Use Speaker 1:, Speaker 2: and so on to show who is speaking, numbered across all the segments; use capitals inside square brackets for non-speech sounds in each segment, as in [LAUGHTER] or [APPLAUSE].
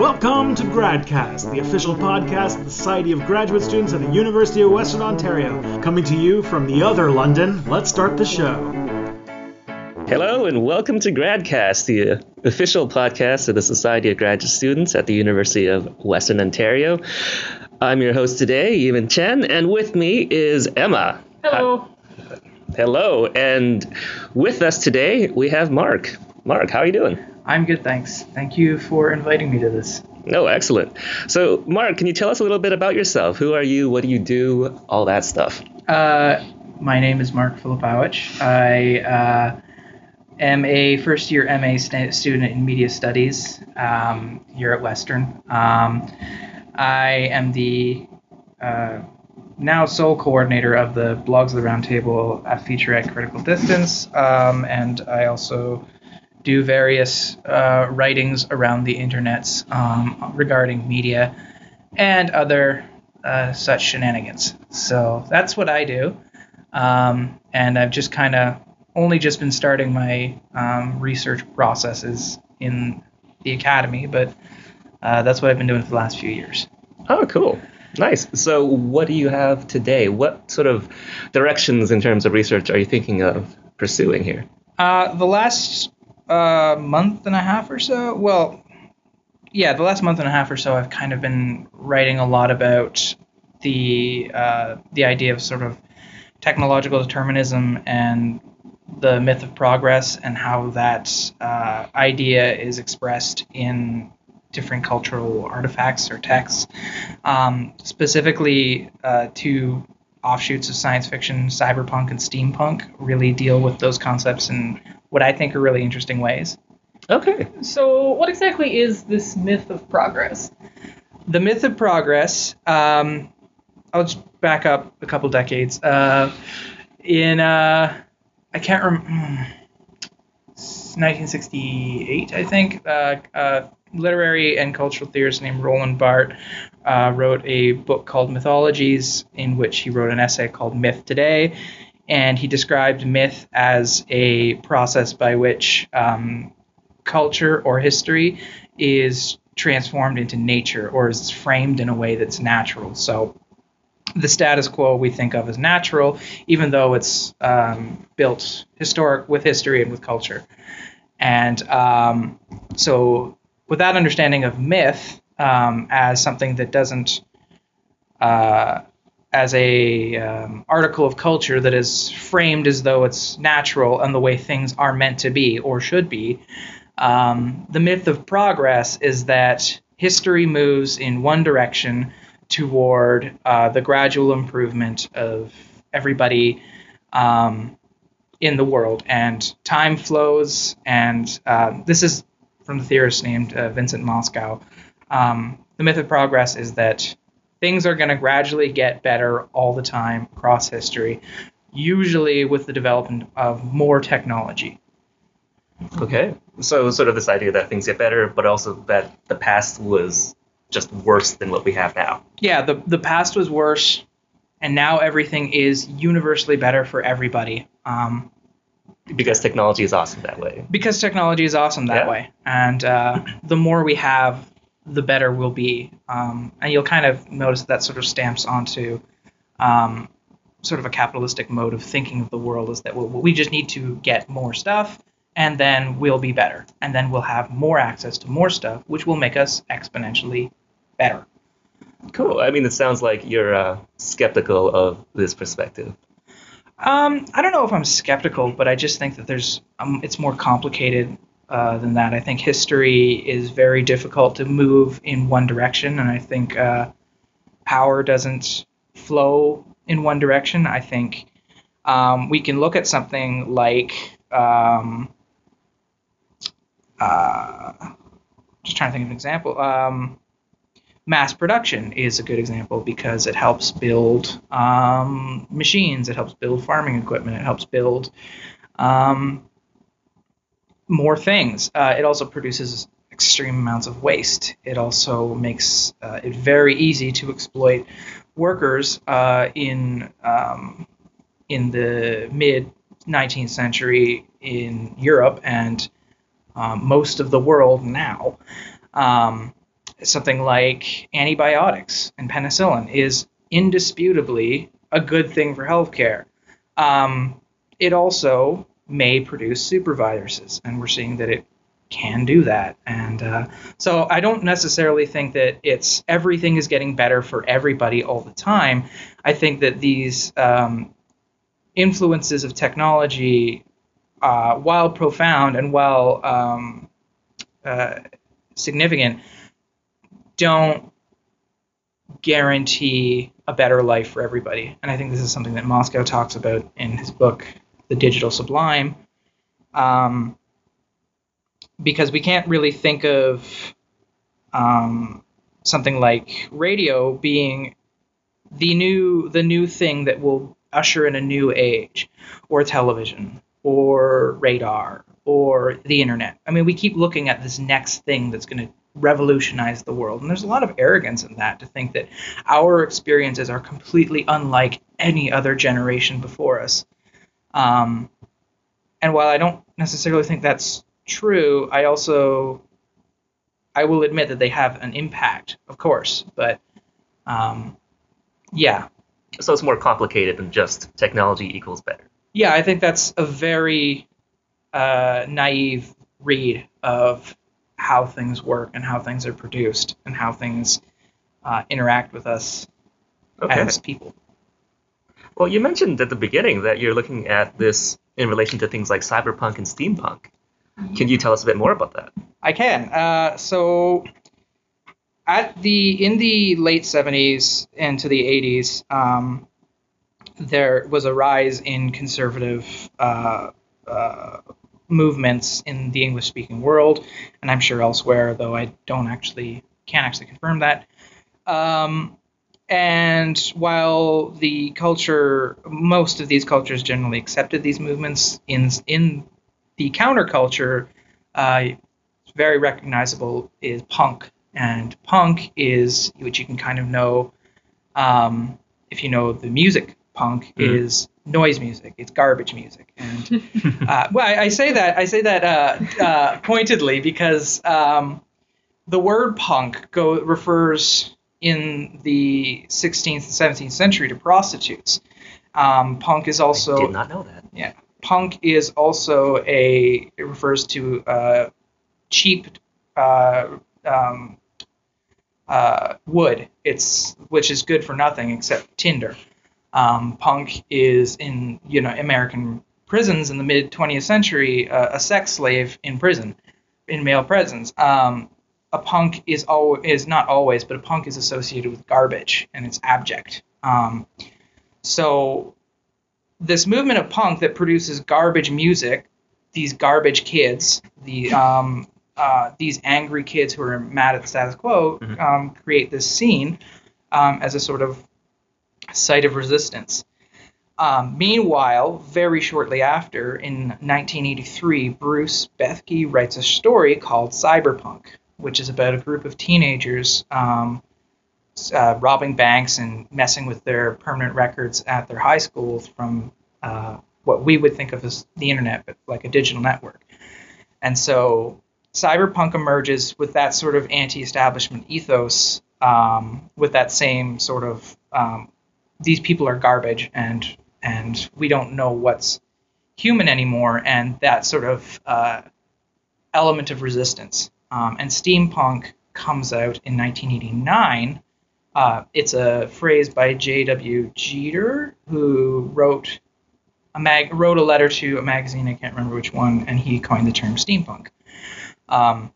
Speaker 1: Welcome to GradCast, the official podcast of the Society of Graduate Students at the University of Western Ontario. Coming to you from the other London, let's start the show.
Speaker 2: Hello and welcome to GradCast, the uh, official podcast of the Society of Graduate Students at the University of Western Ontario. I'm your host today, Evan Chen, and with me is Emma.
Speaker 3: Hello.
Speaker 2: Hi. Hello, and with us today we have Mark. Mark, how are you doing?
Speaker 3: I'm good, thanks. Thank you for inviting me to this.
Speaker 2: Oh, excellent. So, Mark, can you tell us a little bit about yourself? Who are you? What do you do? All that stuff.
Speaker 3: Uh, my name is Mark Filipowicz. I uh, am a first year MA st- student in media studies um, here at Western. Um, I am the uh, now sole coordinator of the Blogs of the Roundtable feature at Critical Distance, um, and I also do various uh, writings around the internets um, regarding media and other uh, such shenanigans. So that's what I do. Um, and I've just kind of only just been starting my um, research processes in the academy, but uh, that's what I've been doing for the last few years.
Speaker 2: Oh, cool. Nice. So, what do you have today? What sort of directions in terms of research are you thinking of pursuing here?
Speaker 3: Uh, the last uh, month and a half or so. Well, yeah, the last month and a half or so, I've kind of been writing a lot about the uh, the idea of sort of technological determinism and the myth of progress and how that uh, idea is expressed in different cultural artifacts or texts, um, specifically uh, two offshoots of science fiction, cyberpunk and steampunk, really deal with those concepts in what I think are really interesting ways.
Speaker 2: Okay.
Speaker 4: So, what exactly is this myth of progress?
Speaker 3: The myth of progress. Um, I'll just back up a couple decades. Uh, in uh, I can't remember. 1968, I think. Uh, uh, literary and cultural theorist named Roland Barthes uh, wrote a book called Mythologies, in which he wrote an essay called Myth Today, and he described myth as a process by which um, culture or history is transformed into nature or is framed in a way that's natural. So the status quo we think of as natural, even though it's um, built historic with history and with culture. And um, so, with that understanding of myth um, as something that doesn't, uh, as a um, article of culture that is framed as though it's natural and the way things are meant to be or should be, um, the myth of progress is that history moves in one direction toward uh, the gradual improvement of everybody um, in the world, and time flows. And uh, this is from the theorist named uh, Vincent Mosco. Um, the myth of progress is that things are going to gradually get better all the time across history, usually with the development of more technology.
Speaker 2: Okay. So, sort of this idea that things get better, but also that the past was just worse than what we have now.
Speaker 3: Yeah, the the past was worse, and now everything is universally better for everybody. Um,
Speaker 2: because technology is awesome that way.
Speaker 3: Because technology is awesome that
Speaker 2: Yeah.
Speaker 3: way, and uh, the more we have, the better we'll be. Um, and you'll kind of notice that sort of stamps onto um, sort of a capitalistic mode of thinking of the world is that we we just need to get more stuff, and then we'll be better, and then we'll have more access to more stuff, which will make us exponentially better.
Speaker 2: Cool. I mean, it sounds like you're uh, skeptical of this perspective.
Speaker 3: Um, I don't know if I'm skeptical, but I just think that there's um, it's more complicated uh, than that. I think history is very difficult to move in one direction, and I think uh, power doesn't flow in one direction. I think um, we can look at something like um, uh, just trying to think of an example. Um, mass production is a good example because it helps build um, machines, it helps build farming equipment, it helps build um, more things. Uh, it also produces extreme amounts of waste. It also makes uh, it very easy to exploit workers uh, in um, in the mid 19th century in Europe and um, most of the world now. Um, something like antibiotics and penicillin is indisputably a good thing for healthcare. Um, it also may produce superviruses, and we're seeing that it can do that. And uh, so I don't necessarily think that it's everything is getting better for everybody all the time. I think that these um, influences of technology, uh, while profound and while um, uh, significant, don't guarantee a better life for everybody. And I think this is something that Mosco talks about in his book, The Digital Sublime. Um, because we can't really think of um, something like radio being the new the new thing that will usher in a new age, or television, or radar, or the internet. I mean, we keep looking at this next thing that's going to revolutionize the world, and there's a lot of arrogance in that to think that our experiences are completely unlike any other generation before us. Um, and while I don't necessarily think that's true, I also I will admit that they have an impact, of course, but um, yeah.
Speaker 2: So it's more complicated than just technology equals better.
Speaker 3: Yeah, I think that's a very uh, naive read of how things work and how things are produced and how things uh, interact with us
Speaker 2: Okay.
Speaker 3: as people.
Speaker 2: Well, you mentioned at the beginning that you're looking at this in relation to things like cyberpunk and steampunk. Can you tell us a bit more about that?
Speaker 3: I can. Uh, so, at the in the late '70s into the '80s, um, there was a rise in conservative uh, uh, movements in the English-speaking world, and I'm sure elsewhere, though I don't actually can't actually confirm that. Um, and while the culture, most of these cultures generally accepted these movements, in in the counterculture, uh, very recognizable is punk, and punk is which you can kind of know um, if you know the music. Punk
Speaker 2: Mhm.
Speaker 3: is noise music; it's garbage music, and uh, [LAUGHS] well, I, I say that I say that uh, uh, pointedly because um, the word punk go refers in the 16th and 17th century to prostitutes. Um, punk is also
Speaker 2: I did not know that. Yeah.
Speaker 3: Punk is also a it refers to uh, cheap uh, um, uh, wood. It's which is good for nothing except tinder. Um, punk is in you know American prisons in the mid 20th century uh, a sex slave in prison in male prisons. Um, a punk is al- is not always, but a punk is associated with garbage and it's abject. Um, so this movement of punk that produces garbage music, these garbage kids, the um, uh, these angry kids who are mad at the status quo,
Speaker 2: Mhm.
Speaker 3: um, create this scene um, as a sort of site of resistance. Um, meanwhile, very shortly after, in 1983, Bruce Bethke writes a story called Cyberpunk, which is about a group of teenagers um, uh, robbing banks and messing with their permanent records at their high school from uh, what we would think of as the internet, but like a digital network. And so cyberpunk emerges with that sort of anti-establishment ethos, um, with that same sort of um, these people are garbage and and we don't know what's human anymore, and that sort of uh, element of resistance. Um, and steampunk comes out in 1989. Uh, it's a phrase by J.W. Jeter, who wrote a mag wrote a letter to a magazine. I can't remember which one, and he coined the term steampunk, um,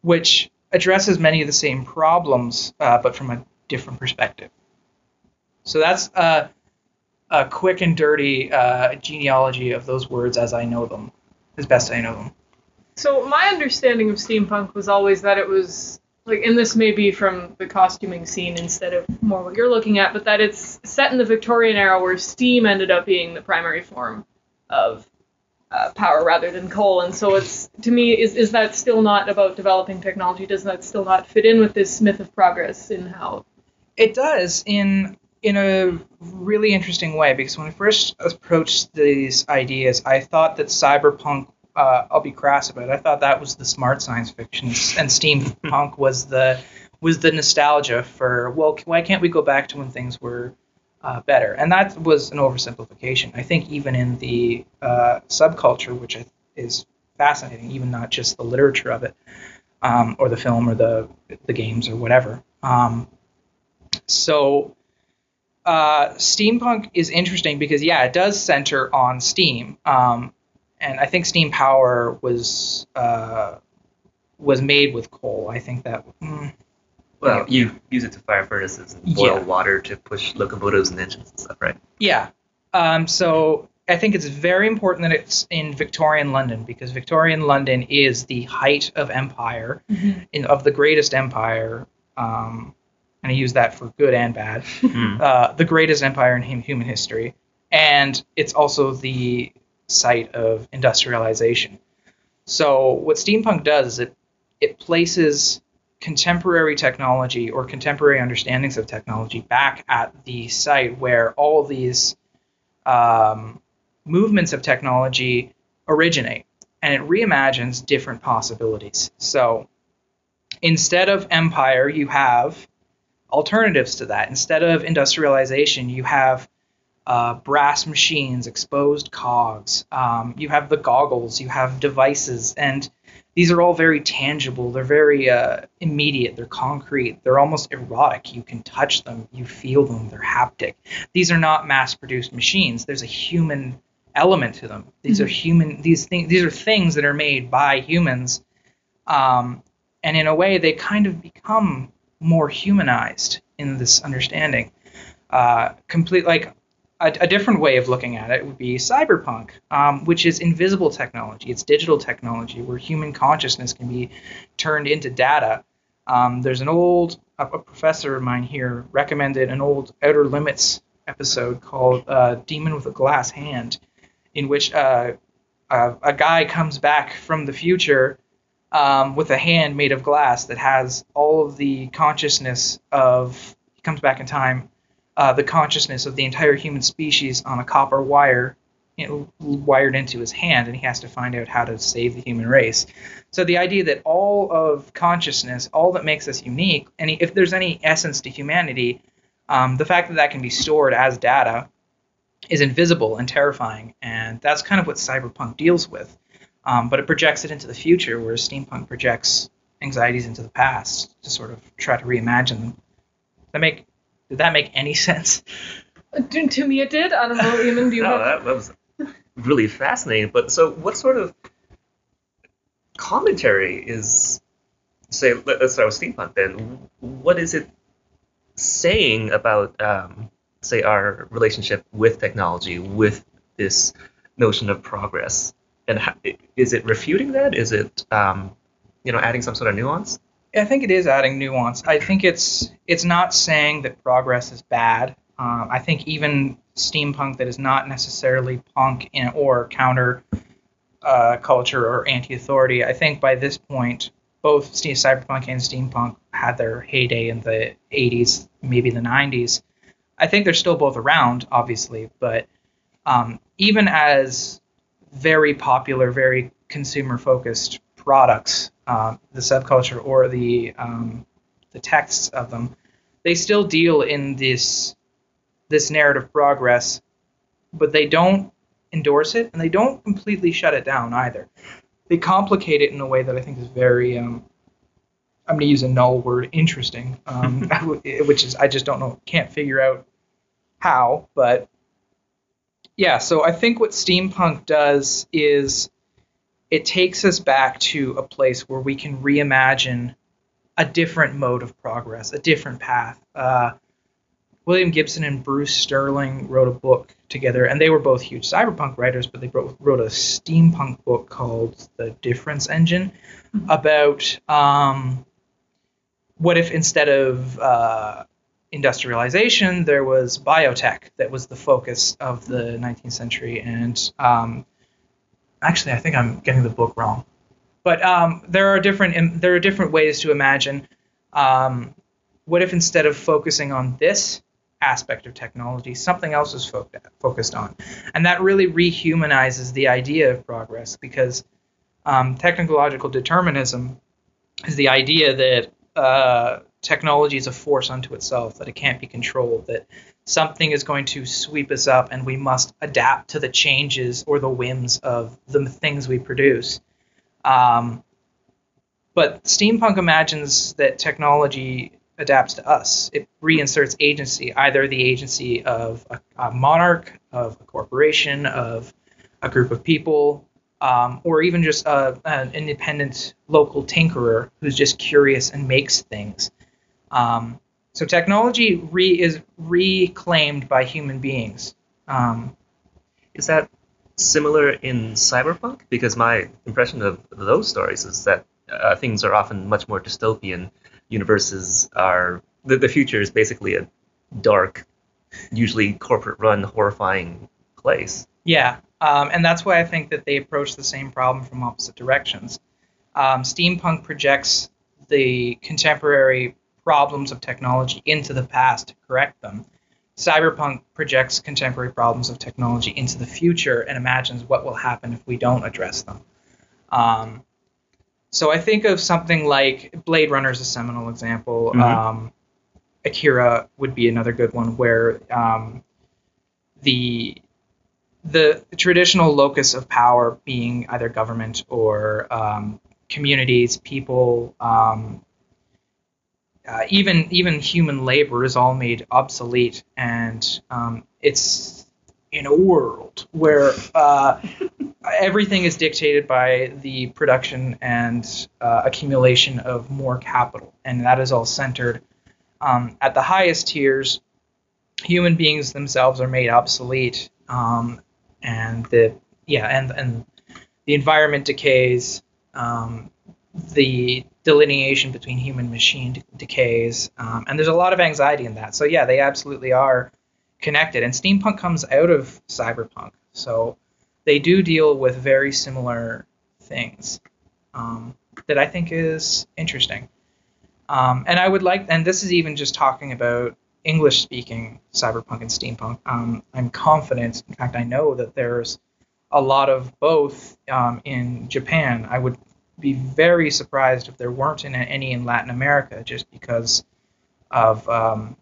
Speaker 3: which addresses many of the same problems, uh, but from a different perspective. So that's uh, a quick and dirty uh, genealogy of those words as I know them, as best I know them.
Speaker 4: So my understanding of steampunk was always that it was like, and this may be from the costuming scene instead of more what you're looking at, but that it's set in the Victorian era where steam ended up being the primary form of uh, power rather than coal, and so it's to me is is that still not about developing technology? Does that still not fit in with this myth of progress in how?
Speaker 3: It does in in a really interesting way because when I first approached these ideas, I thought that cyberpunk. Uh, I'll be crass about it. I thought that was the smart science fiction, and steampunk [LAUGHS] was the was the nostalgia for well, why can't we go back to when things were uh, better? And that was an oversimplification. I think even in the uh, subculture, which is fascinating, even not just the literature of it, um, or the film, or the the games, or whatever. Um, so uh, steampunk is interesting because yeah, it does center on steam, um, and I think steam power was uh, was made with coal. I think that. Mm,
Speaker 2: well, you use it to fire furnaces and boil
Speaker 3: Yeah.
Speaker 2: water to push locomotives and engines and stuff, right?
Speaker 3: Yeah. Um, so I think it's very important that it's in Victorian London because Victorian London is the height of empire, in, of the greatest empire. Um, and I use that for good and bad.
Speaker 2: Hmm.
Speaker 3: uh, the greatest empire in human history, and it's also the site of industrialization. So what steampunk does is it it places contemporary technology or contemporary understandings of technology back at the site where all these um, movements of technology originate, and it reimagines different possibilities. So instead of empire, you have alternatives to that. Instead of industrialization, you have uh, brass machines, exposed cogs. Um, you have the goggles. You have devices, and these are all very tangible. They're very uh, immediate. They're concrete. They're almost erotic. You can touch them. You feel them. They're haptic. These are not mass-produced machines. There's a human element to them. These are human. These things. These are things that are made by humans, um, and in a way, they kind of become more humanized in this understanding. Uh, complete like a, a different way of looking at it would be cyberpunk, um, which is invisible technology. It's digital technology where human consciousness can be turned into data. Um, there's an old a, a professor of mine here recommended an old Outer Limits episode called uh, "Demon with a Glass Hand," in which uh, a, a guy comes back from the future um, with a hand made of glass that has all of the consciousness of he comes back in time uh, the consciousness of the entire human species on a copper wire you know, wired into his hand and he has to find out how to save the human race so the idea that all of consciousness all that makes us unique and if there's any essence to humanity um, the fact that that can be stored as data is invisible and terrifying and that's kind of what cyberpunk deals with um, but it projects it into the future, whereas steampunk projects anxieties into the past to sort of try to reimagine them. That make did that make any sense?
Speaker 4: To, to me, it did. I don't know, Eamon, do you
Speaker 2: no, [LAUGHS]
Speaker 4: have?
Speaker 2: that, that was really fascinating. But so, what sort of commentary is, say, let- let's start with steampunk then. What is it saying about, um, say, our relationship with technology, with this notion of progress? And how, is it refuting that? Is it, um, you know, adding some sort of nuance?
Speaker 3: I think it is adding nuance. I think it's it's not saying that progress is bad. Um, I think even steampunk that is not necessarily punk in, or counter uh, culture or anti-authority. I think by this point, both cyberpunk and steampunk had their heyday in the 80s, maybe the 90s. I think they're still both around, obviously, but um, even as very popular, very consumer-focused products, um, the subculture or the um, the texts of them, they still deal in this this narrative progress, but they don't endorse it and they don't completely shut it down either. They complicate it in a way that I think is very um, I'm going to use a null word, interesting, um, [LAUGHS] [LAUGHS] which is I just don't know, can't figure out how, but yeah. So I think what steampunk does is it takes us back to a place where we can reimagine a different mode of progress, a different path. Uh, William Gibson and Bruce Sterling wrote a book together, and they were both huge cyberpunk writers, but they wrote, wrote a steampunk book called The Difference Engine about um, what if instead of uh, industrialization, there was biotech that was the focus of the 19th century. And um, actually, I think I'm getting the book wrong. But um, there are different there are different ways to imagine. Um, what if instead of focusing on this aspect of technology, something else is fo- focused on, and that really rehumanizes the idea of progress because um, technological determinism is the idea that uh, technology is a force unto itself, that it can't be controlled, that something is going to sweep us up and we must adapt to the changes or the whims of the things we produce. Um, but steampunk imagines that technology adapts to us. It reinserts agency, either the agency of a, a monarch, of a corporation, of a group of people, um, or even just a, an independent local tinkerer who's just curious and makes things. Um, so technology re, is reclaimed by human beings. Um,
Speaker 2: Is that similar in cyberpunk? Because my impression of those stories is that uh, things are often much more dystopian. Universes are the, the future is basically a dark, usually corporate-run, horrifying place.
Speaker 3: Yeah, um, and that's why I think that they approach the same problem from opposite directions. Um, steampunk projects the contemporary problems of technology into the past to correct them. Cyberpunk projects contemporary problems of technology into the future and imagines what will happen if we don't address them. Um, so I think of something like Blade Runner is a seminal example.
Speaker 2: Mhm.
Speaker 3: Um, Akira would be another good one where um, the the traditional locus of power being either government or um, communities, people, um, uh, even even human labor is all made obsolete, and um, it's in a world where uh, everything is dictated by the production and uh, accumulation of more capital, and that is all centered um, at the highest tiers. Human beings themselves are made obsolete, um, and the yeah, and and the environment decays. Um, the delineation between human machine de- decays, um, and there's a lot of anxiety in that. So yeah, they absolutely are connected. And steampunk comes out of cyberpunk, so they do deal with very similar things um, that I think is interesting. Um, and I would like, and this is even just talking about English speaking cyberpunk and steampunk. Um, I'm confident, in fact, I know that there's a lot of both um, in Japan. I would be very surprised if there weren't in any in Latin America, just because of um,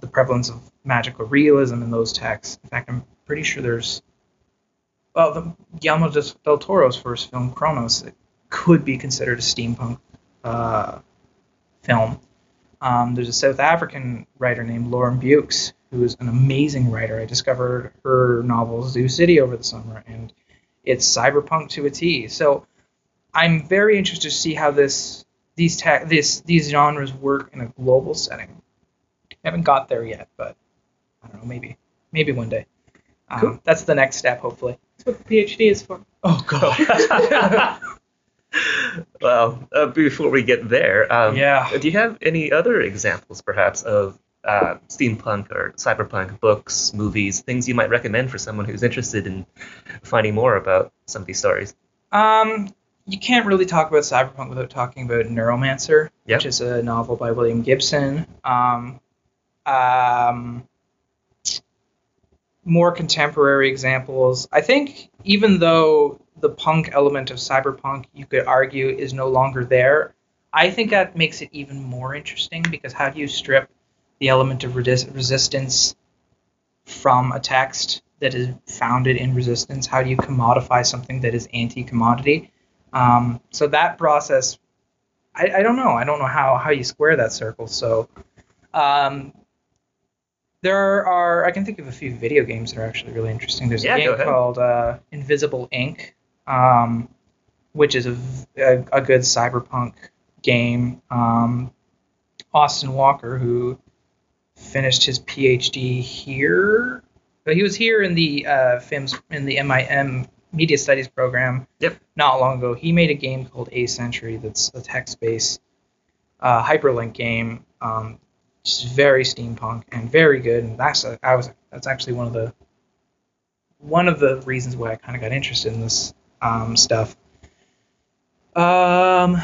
Speaker 3: the prevalence of magical realism in those texts. In fact, I'm pretty sure there's well, the Guillermo del Toro's first film, Cronos, could be considered a steampunk uh, film. Um, there's a South African writer named Lauren Beukes, who is an amazing writer. I discovered her novel Zoo City over the summer, and it's cyberpunk to a T. So I'm very interested to see how this these ta- this these genres work in a global setting. I haven't got there yet, but I don't know, maybe maybe one day. Um,
Speaker 2: Cool.
Speaker 3: That's the next step, hopefully.
Speaker 4: That's what the PhD is for.
Speaker 3: Oh God. [LAUGHS]
Speaker 2: well, uh, before we get there, um,
Speaker 3: Yeah.
Speaker 2: do you have any other examples, perhaps, of uh, steampunk or cyberpunk books, movies, things you might recommend for someone who's interested in finding more about some of these stories?
Speaker 3: Um, you can't really talk about cyberpunk without talking about Neuromancer,
Speaker 2: Yep.
Speaker 3: which is a novel by William Gibson. Um, um, more contemporary examples. I think even though the punk element of cyberpunk, you could argue, is no longer there, I think that makes it even more interesting because how do you strip the element of resistance from a text that is founded in resistance? How do you commodify something that is anti-commodity? Um, so that process, I, I don't know. I don't know how how you square that circle. So um, there are I can think of a few video games that are actually really interesting. There's
Speaker 2: Yeah,
Speaker 3: a game called uh, Invisible, Inc., um, which is a good cyberpunk game. Um, Austin Walker, who finished his PhD here, but he was here in the uh, FIMS in the MIM Media Studies program.
Speaker 2: Yep.
Speaker 3: Not long ago, he made a game called A Century that's a text-based uh, hyperlink game. Um, just very steampunk and very good. And that's a, I was that's actually one of the one of the reasons why I kind of got interested in this um, stuff. Um,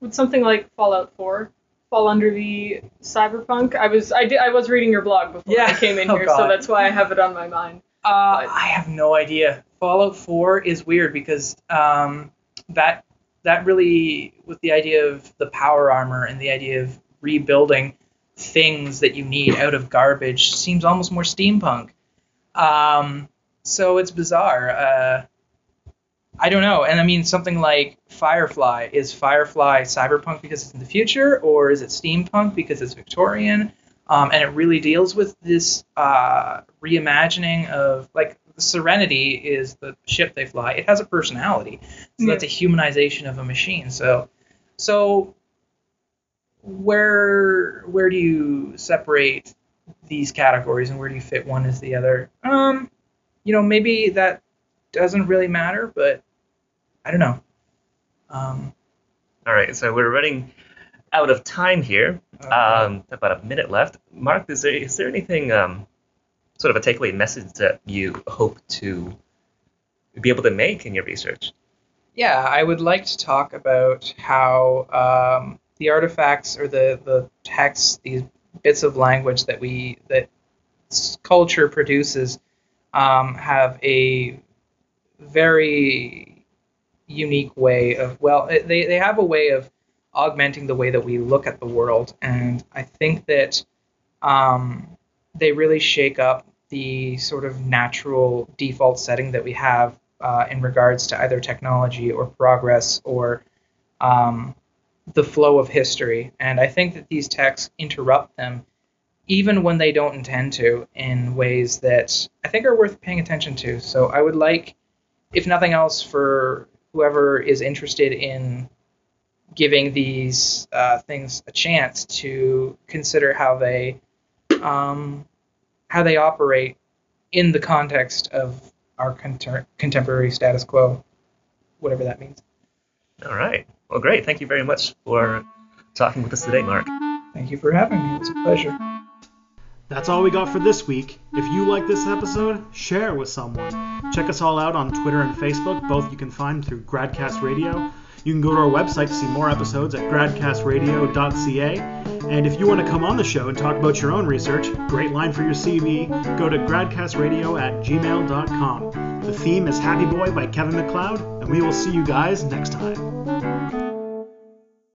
Speaker 4: Would something like Fallout 4 fall under the cyberpunk? I was I did I was reading your blog before
Speaker 3: Yeah.
Speaker 4: I came in [LAUGHS]
Speaker 3: Oh,
Speaker 4: here,
Speaker 3: God.
Speaker 4: so that's why I have it on my mind.
Speaker 3: Uh, I have no idea. Fallout 4 is weird because um, that that really with the idea of the power armor and the idea of rebuilding things that you need out of garbage seems almost more steampunk. Um, so it's bizarre. Uh, I don't know. And I mean, something like Firefly is Firefly cyberpunk because it's in the future, or is it steampunk because it's Victorian? Um, and it really deals with this uh, reimagining of like the Serenity is the ship they fly. It has a personality, so
Speaker 4: Yeah.
Speaker 3: that's a humanization of a machine. So, so where where do you separate these categories and where do you fit one as the other? Um, you know, maybe that doesn't really matter, but I don't know. Um,
Speaker 2: All right, so we're running out of time here. Um, about a minute left. Mark, is there is there anything um, sort of a takeaway message that you hope to be able to make in your research?
Speaker 3: yeah, I would like to talk about how um, the artifacts or the the texts, these bits of language that we that culture produces, um, have a very unique way of well, they they have a way of augmenting the way that we look at the world, and I think that um, they really shake up the sort of natural default setting that we have uh, in regards to either technology or progress or um, the flow of history. And I think that these texts interrupt them, even when they don't intend to, in ways that I think are worth paying attention to. So I would like, if nothing else, for whoever is interested in giving these uh, things a chance to consider how they um, how they operate in the context of our contem- contemporary status quo, whatever that means.
Speaker 2: All right. Well, great. Thank you very much for talking with us today, Mark.
Speaker 3: Thank you for having me. It was a pleasure.
Speaker 1: That's all we got for this week. If you like this episode, share it with someone. Check us all out on Twitter and Facebook. Both you can find through Gradcast Radio. You can go to our website to see more episodes at gradcastradio.ca. And if you want to come on the show and talk about your own research, great line for your CV, go to gradcastradio at gmail.com. The theme is Happy Boy by Kevin MacLeod, and we will see you guys next time.